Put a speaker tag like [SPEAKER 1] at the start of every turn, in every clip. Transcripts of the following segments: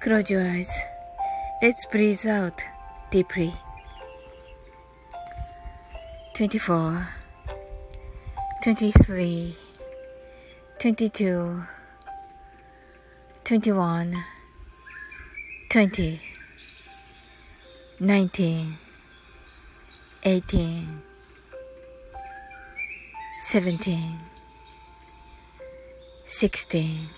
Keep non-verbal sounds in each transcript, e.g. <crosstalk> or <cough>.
[SPEAKER 1] Close your eyes. Let's breathe out deeply. 24 23 22 21 20 19 18 17 16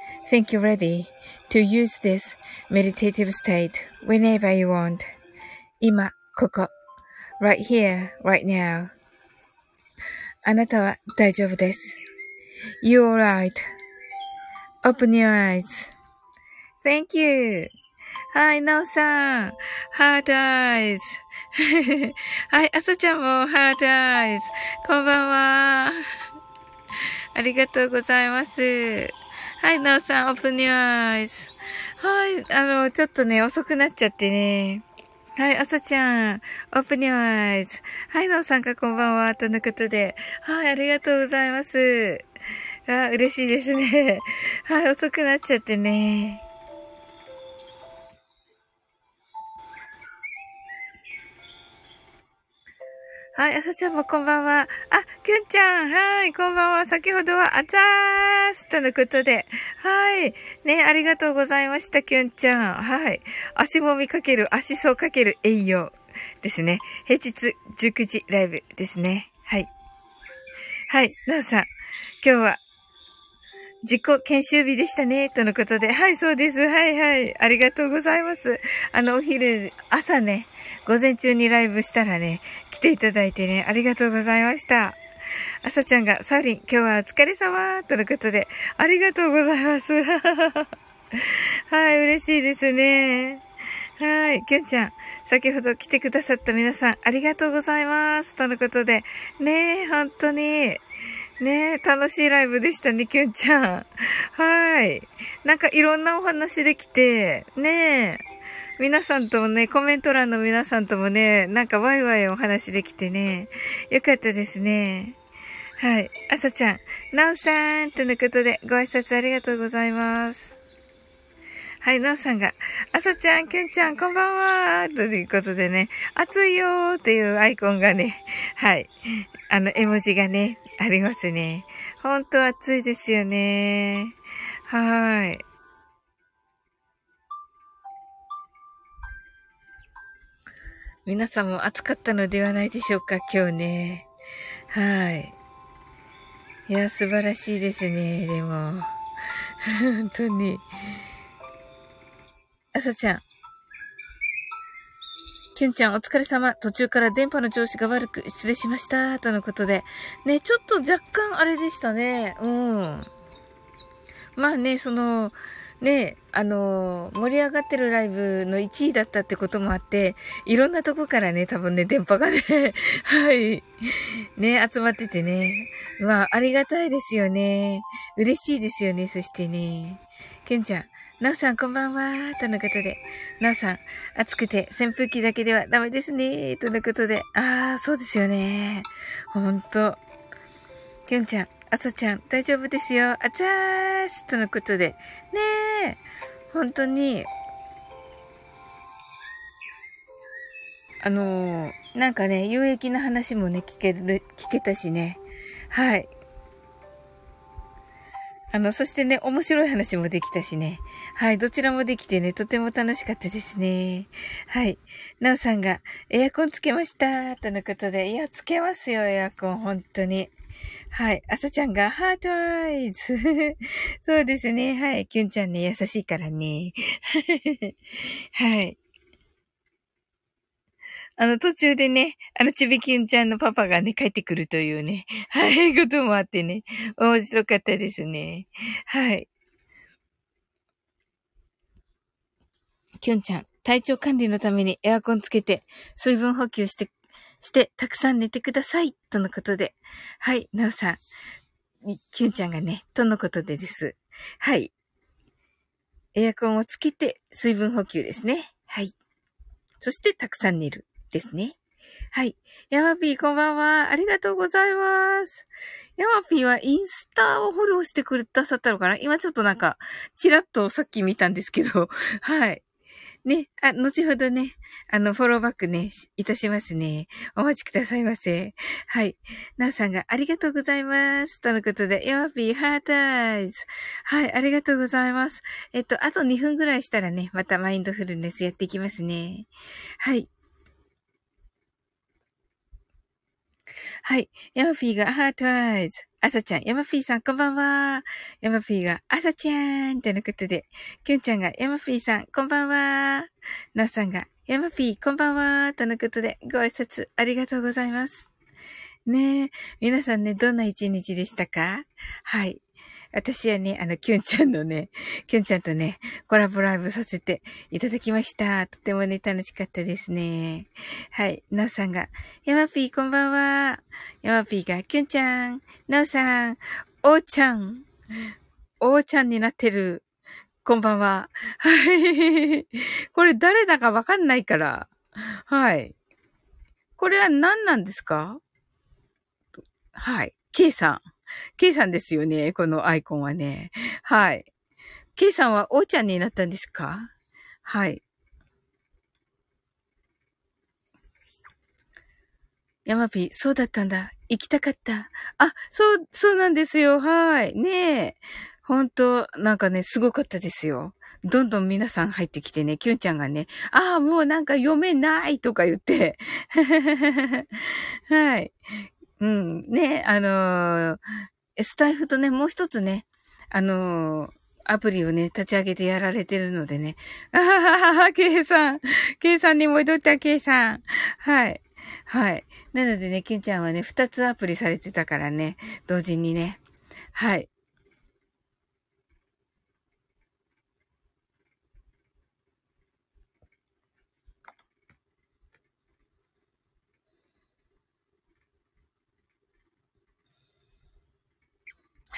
[SPEAKER 1] think you're ready to use this meditative state whenever you want. 今、ここ。right here, right now. あなたは大丈夫です。You're right.Open your eyes.Thank you. はい、なおさん。Hard eyes. はい、あさちゃんも Hard eyes. <laughs> こんばんは。ありがとうございます。 <laughs> はい、なおさん、Open your eyes. はい、あの、ちょっとね、遅くなっちゃってね。はい、あさちゃん。オープニュアイズ。はい、なおさんかこんばんは。とのことで。はい、ありがとうございます。あ、嬉しいですね。はい、遅くなっちゃってね。はい、あさちゃんもこんばんは。あ、きゅんちゃん。はい、こんばんは。先ほどは、あざーすとのことで。はい。ね、ありがとうございました、きゅんちゃん。はい。足もみかける、足そうかける栄養ですね。平日19時ライブですね。はい。はい、なおさん。今日は、自己研修日でしたね、とのことで。はい、そうです。はいはい。ありがとうございます。あの、お昼、朝ね、午前中にライブしたらね、来ていただいてね、ありがとうございました。あさちゃんが、サーリン、今日はお疲れ様とのことで、ありがとうございます。<laughs> はい、嬉しいですね。はい。きゅんちゃん、先ほど来てくださった皆さん、ありがとうございます。とのことで。ねえ、本当に。ねえ、楽しいライブでしたね、きゅんちゃん。はい。なんかいろんなお話できて、ねえ。皆さんともね、コメント欄の皆さんともね、なんかワイワイお話できてね、よかったですね。はい。あさちゃん、なおさんとのことでご挨拶ありがとうございます。はい、なおさんが、あさちゃん、きゅんちゃん、こんばんはということでね、暑いよーっていうアイコンがね、はい、あの、絵文字がね、ありますね。ほんと暑いですよね。はい。皆さんも暑かったのではないでしょうか、今日ね。はい。いや、素晴らしいですね、でも。本当に。あさちゃん。きゅんちゃんお疲れ様。途中から電波の調子が悪く失礼しました。とのことで。ね、ちょっと若干あれでしたね。うん。まあね、その、ね、あの、盛り上がってるライブの1位だったってこともあって、いろんなとこからね、多分ね、電波がね、<laughs> はい、ね、集まっててね。まあ、ありがたいですよね。嬉しいですよね、そしてね。けんちゃん、なおさんこんばんは、とのことで。なおさん、暑くて扇風機だけではダメですね、とのことで。ああ、そうですよね。ほんと。きゅんちゃん、あさちゃん、大丈夫ですよ。あちゃーし、とのことで。ねえ、本当に、あのー、なんかね、有益な話もね、聞ける、聞けたしね。はい。あの、そしてね、面白い話もできたしね。はい、どちらもできてね、とても楽しかったですね。はい。なおさんが、エアコンつけました、とのことで、いや、つけますよ、エアコン、本当に。はい。あさちゃんが、ハートアイズ。<laughs> そうですね。はい。キュンちゃんね、優しいからね。<laughs> はい。あの、途中でね、あの、ちびきゅんちゃんのパパがね、帰ってくるというね、<laughs> はい、こともあってね、面白かったですね。はい。きゅんちゃん、体調管理のためにエアコンつけて、水分補給して、して、たくさん寝てください、とのことで。はい、なおさん。きゅんちゃんがね、とのことでです。はい。エアコンをつけて、水分補給ですね。はい。そして、たくさん寝る。ですね。はい。ヤマピーこんばんは。ありがとうございます。ヤマピーはインスタをフォローしてくださったのかな？今ちょっとなんか、ちらっとさっき見たんですけど、はい。ね、あ、後ほどね、あの、フォローバックね、いたしますね。お待ちくださいませ。はい。なおさんがありがとうございます。とのことで、ヤマピー heart eyes。はい、ありがとうございます。えっと、あと2分ぐらいしたらね、またマインドフルネスやっていきますね。はい。はい。ヤマフィーがハートワイズ。あさちゃん、ヤマフィーさん、こんばんは。ヤマフィーが、朝ちゃーんとのことで、キュンちゃんが、ヤマフィーさん、こんばんは。ナオさんが、ヤマフィー、こんばんは。とのことで、ご挨拶ありがとうございます。ねえ、皆さんね、どんな一日でしたか？はい。私はね、あの、キュンちゃんのね、キュンちゃんとね、コラボライブさせていただきました。とてもね、楽しかったですね。はい。なおさんが、ヤマピーこんばんは。ヤマピーが、キュンちゃん、なおさん、おーちゃん、おーちゃんになってる。こんばんは。はい。これ誰だかわかんないから。はい。これは何なんですか？はい。K さん。<laughs> K さんですよね、このアイコンはね。はい。K さんはおーちゃんになったんですか？はい。ヤマピ、そうだったんだ。行きたかった。あ、そう、そうなんですよ。はい。ねえ。本当なんかね、すごかったですよ。どんどん皆さん入ってきてね、キュンちゃんがね、ああ、もうなんか読めないとか言って。<laughs> はい。うん。ね、あのー、スタイフとね、もう一つね、あのー、アプリをね、立ち上げてやられてるのでね。あははは、ケイさん。ケイさんに戻った、ケイさん。はい。はい。なのでね、ケンちゃんはね、二つアプリされてたからね、同時にね。はい。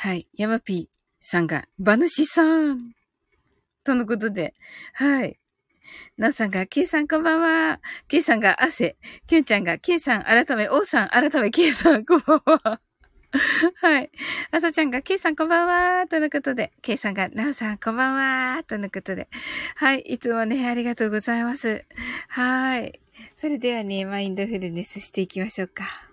[SPEAKER 1] はい。ヤマピーさんが、馬主さんとのことで、はい。なおさんが、ケイさんこんばんは。ケイさんが汗。キュンちゃんが、ケイさん改め、オーさん改め、ケイさんこんばんは。はい。あさちゃんが、ケイさんこんばんはとのことで、ケイさんが、なおさんこんばんはとのことで。はい。いつもね、ありがとうございます。はい。それではね、マインドフルネスしていきましょうか。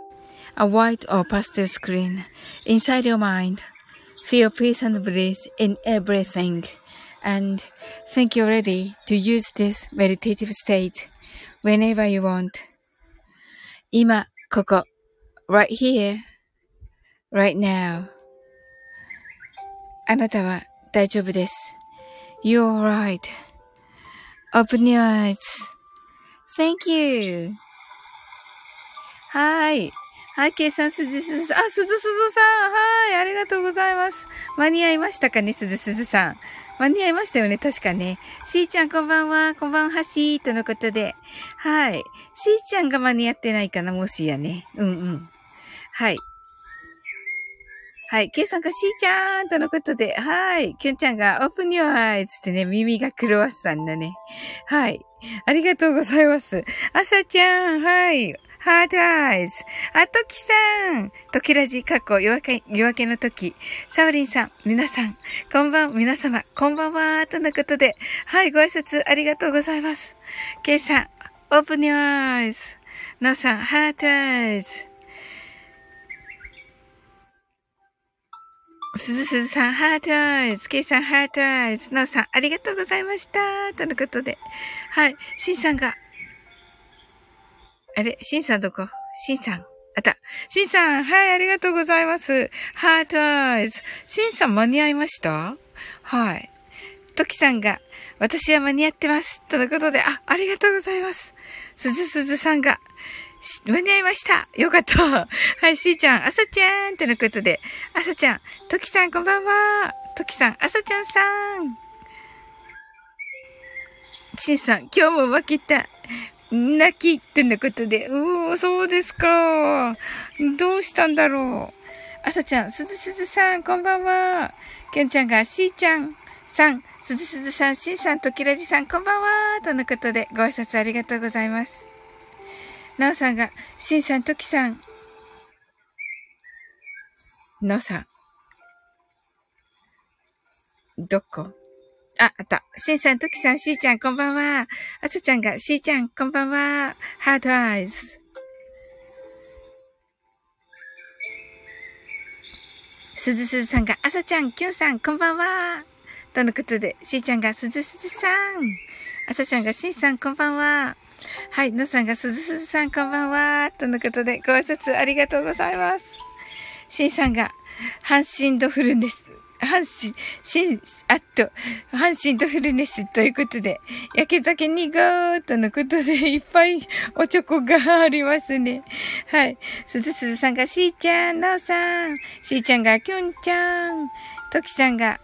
[SPEAKER 1] a white or pastel screen inside your mind. Feel peace and bliss in everything. And think you're ready to use this meditative state whenever you want. 今、ここ、right here, right now. あなたは大丈夫です。You're right.Open your eyes.Thank you. はい。 はい、ケイさん、すずすずさん。あ、すずすずさん。はい、ありがとうございます。間に合いましたかね、すずすずさん。間に合いましたよね、確かね。しーちゃん、こんばんは。こんばんはしー。とのことで。はい。しーちゃんが間に合ってないかな、もしやね。うんうん。はい。はい。ケイさんがしーちゃんとのことで、はい。きゅんちゃんがオープニュアイつってね、耳がクロワッサンだね。はい。ありがとうございます。あさちゃん、はい。heart eyes。あときさん。時ラジ、過去、夜明け、夜明けの時。サオリンさん、皆さん、こんばん、皆様、こんばんは、とのことで。はい、ご挨拶ありがとうございます。ケイさん、 open your eyes。ノーさん、 heart eyes。すずすずさん、 heart eyes。ケイさん、 heart eyes。ノーさん、ありがとうございました。とのことで。はい。シンさんが、あれ、シンさんどこ？シンさん。あった。しんさん、はい、ありがとうございます。ハートアイズ。しんさん間に合いました？はい。ときさんが、私は間に合ってます。とのことで、あ、ありがとうございます。すずすずさんが、間に合いました。よかった。<laughs> はい、しーちゃん、あさちゃんとのことで、あさちゃん、ときさんこんばんは。ときさん、あさちゃんさん。しんさん、今日も負けた。泣きってなことで。うー、そうですか。どうしたんだろう。あさちゃん、すずすずさん、こんばんは。きょんちゃんが、しーちゃんさん、すずすずさん、しんさん、ときらじさん、こんばんは。とのことで、ご挨拶ありがとうございます。なおさんが、しんさん、ときさん。なおさん。どこ？あ、あった。しんさん、ときさん、しーちゃん、こんばんは。あさちゃんが、しーちゃん、こんばんは。ハートアイズ。すずすずさんが、あさちゃん、きゅんさん、こんばんは。とのことで、しーちゃんが、すずすずさん。あさちゃんが、しんさん、こんばんは。はい、のさんが、すずすずさん、こんばんは。とのことで、ご挨拶ありがとうございます。しんさんが、阪神ドフルです。阪神、しん、あっと、阪神とフルネスということで、焼け酒2号とのことで、いっぱいおチョコがありますね。はい。すずすずさんがしーちゃん、なおさん、しーちゃんがきゅんちゃん、ときさんが、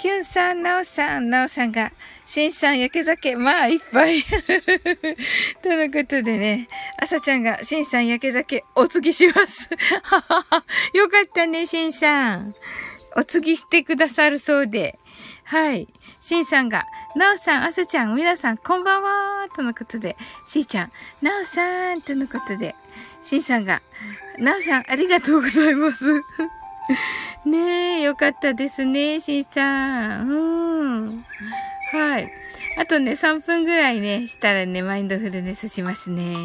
[SPEAKER 1] きゅんさん、なおさん、なおさんが、しんさん、焼け酒、まあ、いっぱい。<laughs> とのことでね、あさちゃんが、しんさん、焼け酒、お継ぎします。ははは。よかったね、しんさん。お継ぎしてくださるそうで。はい。しんさんが、なおさん、あさちゃん、みなさん、こんばんはとのことで、しーちゃん、なおさんとのことで、しんさんが、なおさん、ありがとうございます。<laughs> ねえ、よかったですね、しんさん。うん。はい。あとね、3分ぐらいね、したらね、マインドフルネスしますね。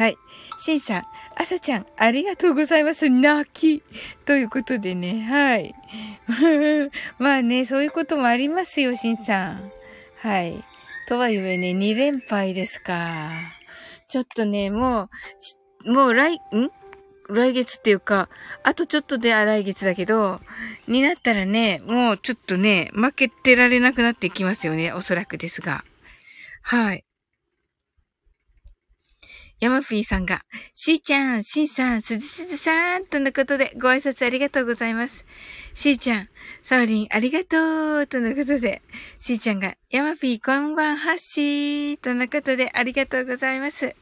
[SPEAKER 1] はい。しんさん、あさちゃん、ありがとうございます。泣き。ということでね、はい。<laughs> まあね、そういうこともありますよ、しんさん。はい。とはいえね、2連敗ですか。ちょっとね、もう、もう来、ん？来月っていうか、あとちょっとでは来月だけど、になったらね、もうちょっとね、負けてられなくなっていきますよね、おそらくですが。はい。ヤマフィーさんが、しーちゃん、しんさん、すずすずさん、とのことでご挨拶ありがとうございます。しーちゃん、サオリン、ありがとう、とのことで、しーちゃんが、ヤマピー、こんばんはっしー、とのことで、ありがとうございます。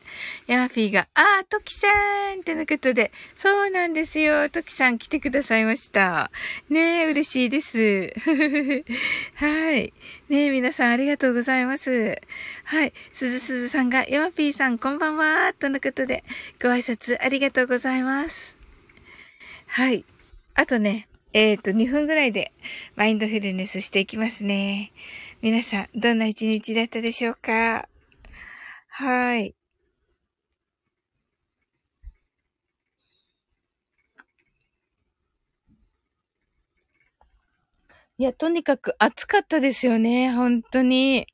[SPEAKER 1] ヤマピーが、あー、トキさん、とのことで、そうなんですよ、トキさん来てくださいました。ねえ、嬉しいです。<laughs> はい。ねえ、皆さんありがとうございます。はい。すずすずさんが、ヤマピーさん、こんばんは、とのことで、ご挨拶ありがとうございます。はい。あとね、えっ、ー、と、2分ぐらいでマインドフルネスしていきますね。皆さん、どんな一日だったでしょうか？はい。いや、とにかく暑かったですよね。本当に。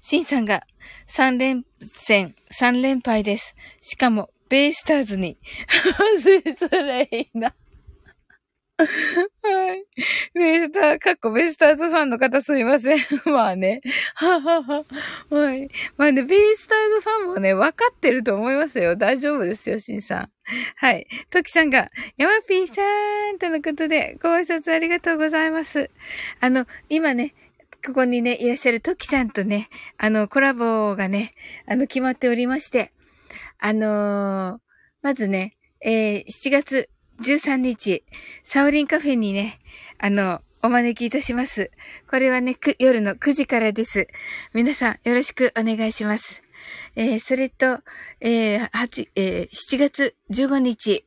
[SPEAKER 1] シンさんが3連戦、3連敗です。しかも、ベイスターズに。それいいな。はい。ベイスター、かっこベイスターズファンの方すいません。<laughs> まあね。ははは。はい。まあね、ベイスターズファンもね、分かってると思いますよ。大丈夫ですよ、シンさん。はい。トキさんが、ヤマピーさんとのことで、ご挨拶ありがとうございます。あの、今ね、ここにね、いらっしゃるトキさんとね、あの、コラボがね、あの、決まっておりまして、あのー、まずね、えー、7月13日、サオリンカフェにね、あの、お招きいたします。これはね、夜の9時からです。皆さん、よろしくお願いします。えー、それと、えー、8、えー、7月15日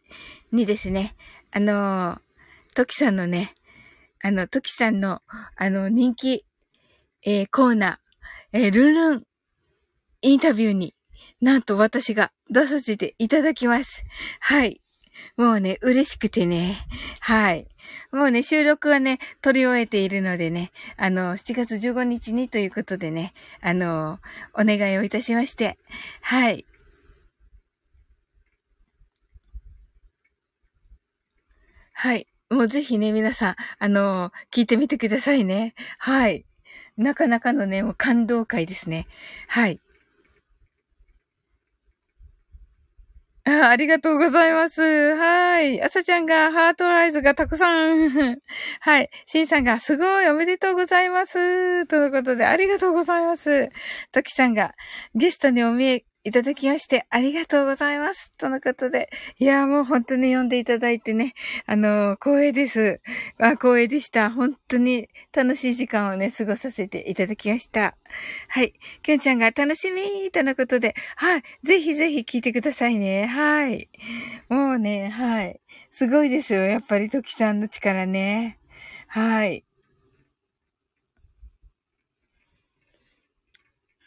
[SPEAKER 1] にですね、あのトキさんのね、あの、トキさんの、あの、人気、えー、コーナー、えー、ルンルンインタビューに、なんと私が出させていただきます。はい。もうね、嬉しくてね。はい。もうね、収録はね、撮り終えているのでね、あの、7月15日にということでね、あの、お願いをいたしまして、はい。はい。もうぜひね、皆さん、あの聞いてみてくださいね。はい。なかなかのね、もう感動会ですね。はい。あありがとうございます。はい。朝ちゃんがハートアイズがたくさん。<laughs> はい。シンさんがすごいおめでとうございます。とのことでありがとうございます。トキさんがゲストにお見えいただきましてありがとうございます。とのことで。いや、もう本当に読んでいただいてね、あの、光栄です。あ、光栄でした。本当に楽しい時間をね、過ごさせていただきました。はい。きゅんちゃんが楽しみとのことで、はい。ぜひぜひ聞いてくださいね。はい。もうね、はい。すごいですよ。やっぱりトキさんの力ね。はい。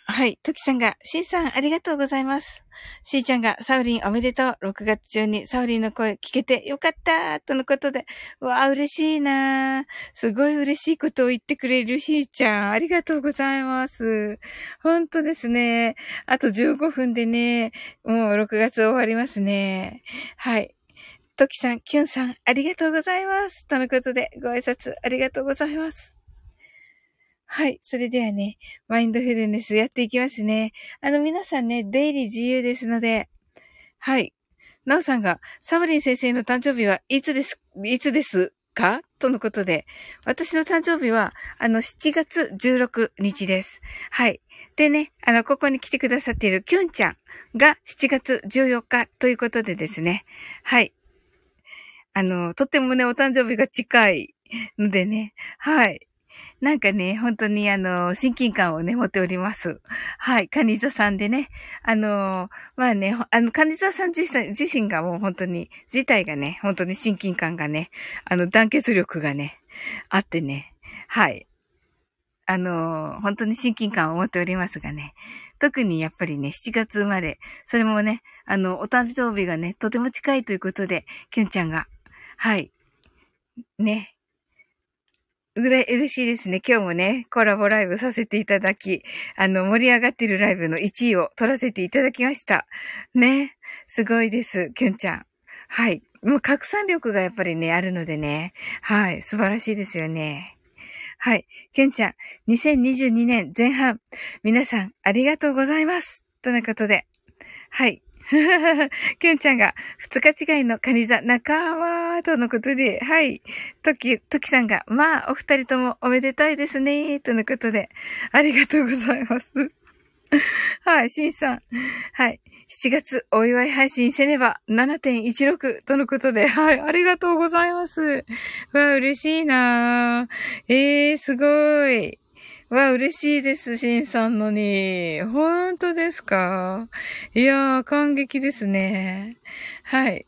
[SPEAKER 1] はい。トキさんが、シーさんありがとうございます。シーちゃんが、サウリンおめでとう。6月中にサウリンの声聞けてよかったとのことで。わあ、嬉しいなすごい嬉しいことを言ってくれるシーちゃん。ありがとうございます。本当ですね。あと15分でね、もう6月終わりますね。はい。トキさん、キュンさん、ありがとうございます。とのことで、ご挨拶ありがとうございます。はい。それではね、マインドフルネスやっていきますね。あの皆さんね、出入り自由ですので、はい。なおさんが、サブリン先生の誕生日はいつです、いつですか？とのことで、私の誕生日は、あの、7月16日です。はい。でね、あの、ここに来てくださっているキュンちゃんが7月14日ということでですね。はい。あの、とってもね、お誕生日が近いのでね。はい。なんかね、本当にあの、親近感をね、持っております。はい、カニザさんでね。あの、まあね、あの、カニザさん自自身がもう本当に、自体がね、本当に親近感がね、あの、団結力がね、あってね。はい。あの、本当に親近感を持っておりますがね。特にやっぱりね、7月生まれ。それもね、あの、お誕生日がね、とても近いということで、キュンちゃんが、はい。ね、うれ、嬉しいですね。今日もね、コラボライブさせていただき、あの、盛り上がってるライブの1位を取らせていただきました。ね。すごいです。きゅんちゃん。はい。もう拡散力がやっぱりね、あるのでね。はい。素晴らしいですよね。はい。きゅんちゃん、2022年前半、皆さんありがとうございます。とのことで。はい。きゅんちゃんが、二日違いのカニ座仲間とのことで、はい。とき、ときさんが、まあ、お二人ともおめでたいですね、とのことで、ありがとうございます。<laughs> はい、しんさん。はい。7月お祝い配信せねば7.16とのことで、はい、ありがとうございます。わ、嬉しいなええー、すごい。わ、嬉しいです、シンさんのに。本当ですか？いやー、感激ですね。はい。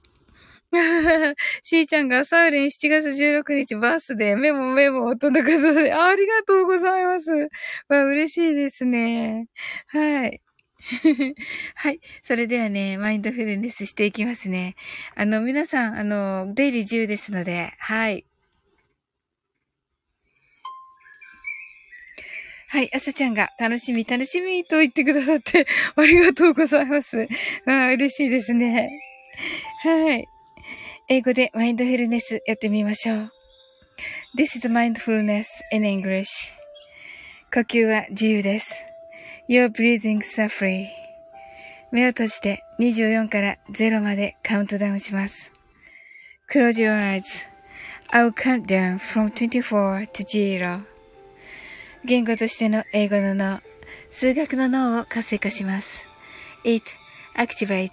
[SPEAKER 1] <laughs> しーちゃんがサーレン7月16日バースでメモメモとのことで、ありがとうございます。わ、嬉しいですね。はい。<laughs> はい。それではね、マインドフルネスしていきますね。あの、皆さん、あの、出入り自由ですので、はい。はい、朝ちゃんが楽しみ楽しみと言ってくださって <laughs> ありがとうございます。あ嬉しいですね。はい。英語でマインドフルネスやってみましょう。This is mindfulness in English. 呼吸は自由です。Your breathings are free. 目を閉じて24から0までカウントダウンします。Close your eyes.I'll count down from 24 to 0. 言語としての英語の脳、数学の脳を活性化します。It activates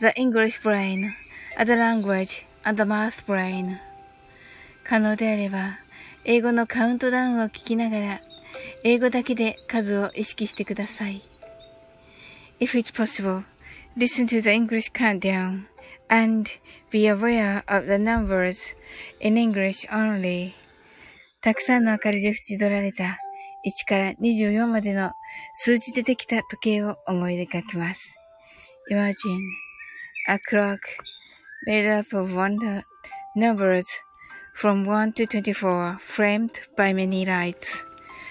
[SPEAKER 1] the English brain, the language, and the math brain. 可能であれば、英語のカウントダウンを聞きながら、英語だけで数を意識してください。If it's possible, listen to the English countdown and be aware of the numbers in English only. たくさんの明かりで縁取られた1から24までの数字でできた時計を思い描きます。Imagine a clock made up of one numbers from 1 to 24 framed by many lights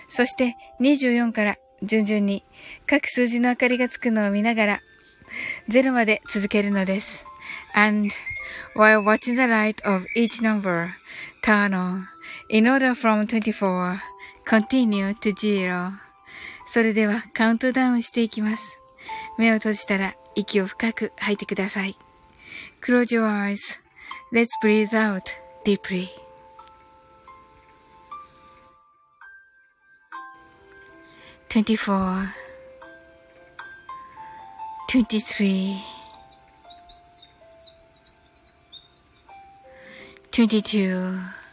[SPEAKER 1] そして24から順々に各数字の明かりがつくのを見ながら0まで続けるのです。And while watching the light of each number turn on, in order from 24, continue to zero. それではカウントダウンしていきます。目を閉じたら息を深く吐いてください。Close your eyes.Let's breathe out deeply. 24 23 22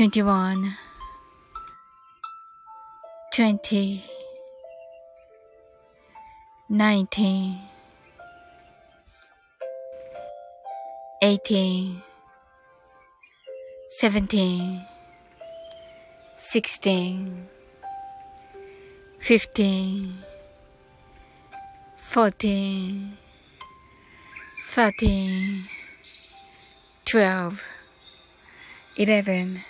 [SPEAKER 1] 21 20 19 18 17 16 15 14 13 12 11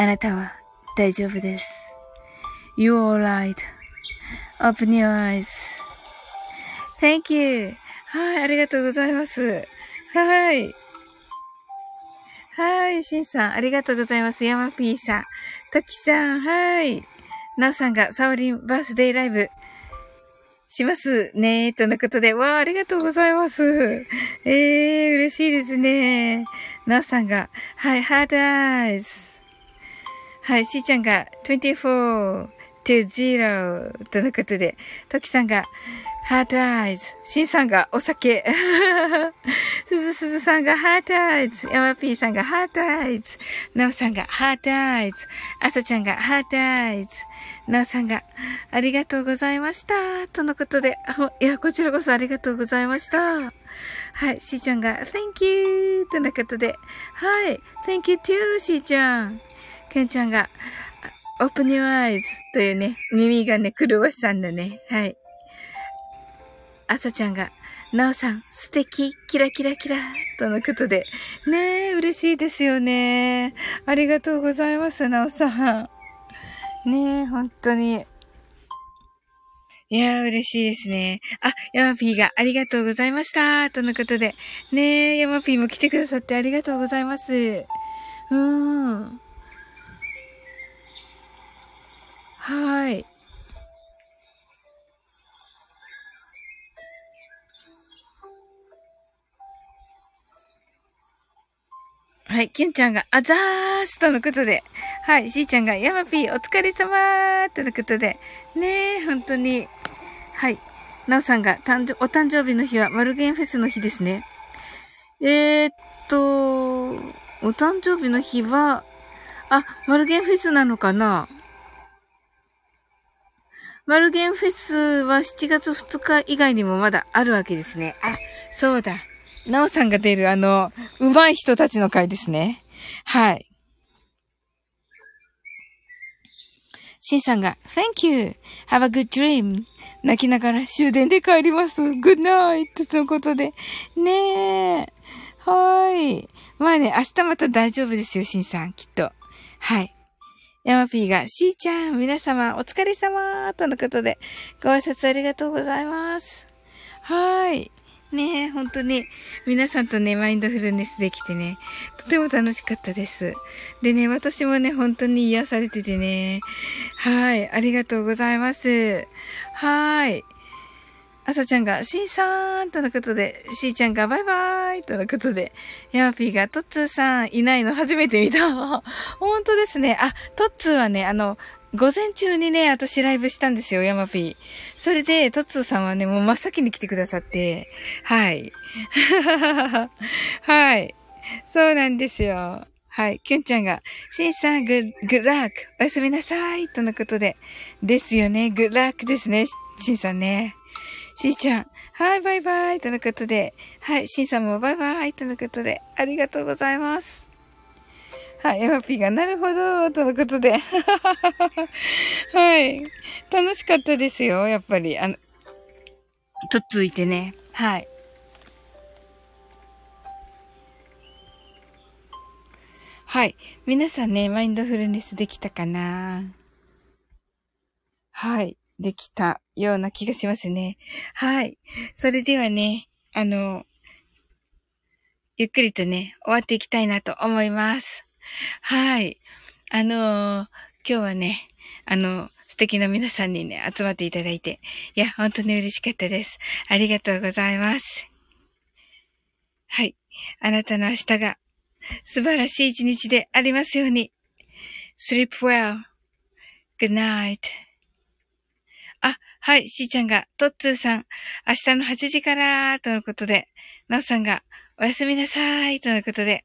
[SPEAKER 1] あなたは大丈夫です。You're alright.Open your eyes.Thank you. はい、ありがとうございます。はい。はい、しんさん、ありがとうございます。ヤマピーさん。トキさん、はい。ナオさんがサオリンバースデーライブしますね。とのことで、わあ、ありがとうございます。ええー、嬉しいですね。ナオさんが、はい、 heart eyes。はい、しーちゃんが24 to 0とのことで、トキさんが heart eyes、シンさんがお酒、<laughs> すずすずさんが heart eyes、ヤマピーさんが heart eyes、ナオさんが heart eyes、アサちゃんが heart eyes、ナオさんがありがとうございました。とのことで、いや、こちらこそありがとうございました。はい、しーちゃんが Thank you! とのことで、はい、Thank you too, しーちゃん。ケンちゃんが、open your eyes というね、耳がね、クロワッサンだね。はい。あさちゃんが、なおさん、素敵、キラキラキラ、とのことで。ねえ、嬉しいですよね。ありがとうございます、なおさん。ねえ、本当に。いやー、嬉しいですね。あ、ヤマピーがありがとうございました。とのことで。ねえ、ヤマピーも来てくださってありがとうございます。うーん。はい。はい、キュンちゃんが、あざーすとのことで、はい、しーちゃんが、ヤマピーお疲れ様ーとのことで、ねえ、本当に、はい、なおさんが、誕生、お誕生日の日はマルゲンフェスの日ですね。えー、っと、お誕生日の日は、あ、マルゲンフェスなのかな？マルゲンフェスは7月2日以外にもまだあるわけですね。あ、そうだ。なおさんが出るあの、上手い人たちの回ですね。はい。シンさんが、Thank you! Have a good dream! 泣きながら終電で帰ります。Good night! ということで。ねえ。はーい。まあね、明日また大丈夫ですよ、シンさん、きっと。はい。ヤマピーが、しーちゃん、皆様、お疲れ様とのことで、ご挨拶ありがとうございます。はーい。ねえ、本当に、皆さんとね、マインドフルネスできてね、とても楽しかったです。でね、私もね、本当に癒されててね、はい、ありがとうございます。はーい。あさちゃんが、しーさんとのことで、しーちゃんがバイバーイとのことで、ヤーピーが、トッツーさんいないの初めて見た。<laughs> 本当ですね。あ、トッツーはね、あの、午前中にね、私ライブしたんですよ、ヤマピー。それで、トッツーさんはね、もう真っ先に来てくださって、はい。<laughs> はい。そうなんですよ。はい。キュンちゃんが、シンさん、グッ、グッラック、おやすみなさい、とのことで。ですよね。グッラックですね、シンさんね。シーちゃん、はい、バイバイ、とのことで。はい、シンさんもバイバイ、とのことで。ありがとうございます。はい、エマピーが、なるほど、とのことで。<laughs> はい。楽しかったですよ、やっぱり。あの、とっついてね。はい。はい。皆さんね、マインドフルネスできたかなはい。できたような気がしますね。はい。それではね、あの、ゆっくりとね、終わっていきたいなと思います。はい。あのー、今日はね、あの、素敵な皆さんにね、集まっていただいて、いや、本当に嬉しかったです。ありがとうございます。はい。あなたの明日が素晴らしい一日でありますように。sleep well.good night. あ、はい、しーちゃんが、とっつーさん、明日の8時から、とのことで、なおさんが、おやすみなさい、とのことで、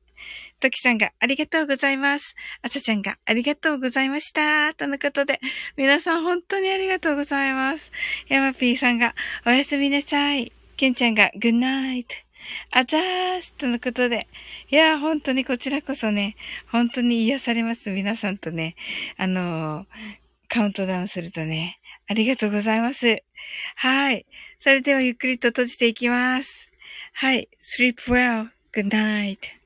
[SPEAKER 1] ときさんが、ありがとうございます。あさちゃんが、ありがとうございました、とのことで、皆さん本当にありがとうございます。ヤマピーさんが、おやすみなさい。ケンちゃんが、グッナイト。あざーすとのことで。いやー、本当にこちらこそね、本当に癒されます。皆さんとね、あのー、カウントダウンするとね、ありがとうございます。はい。それではゆっくりと閉じていきます。はい。sleep well. Good night.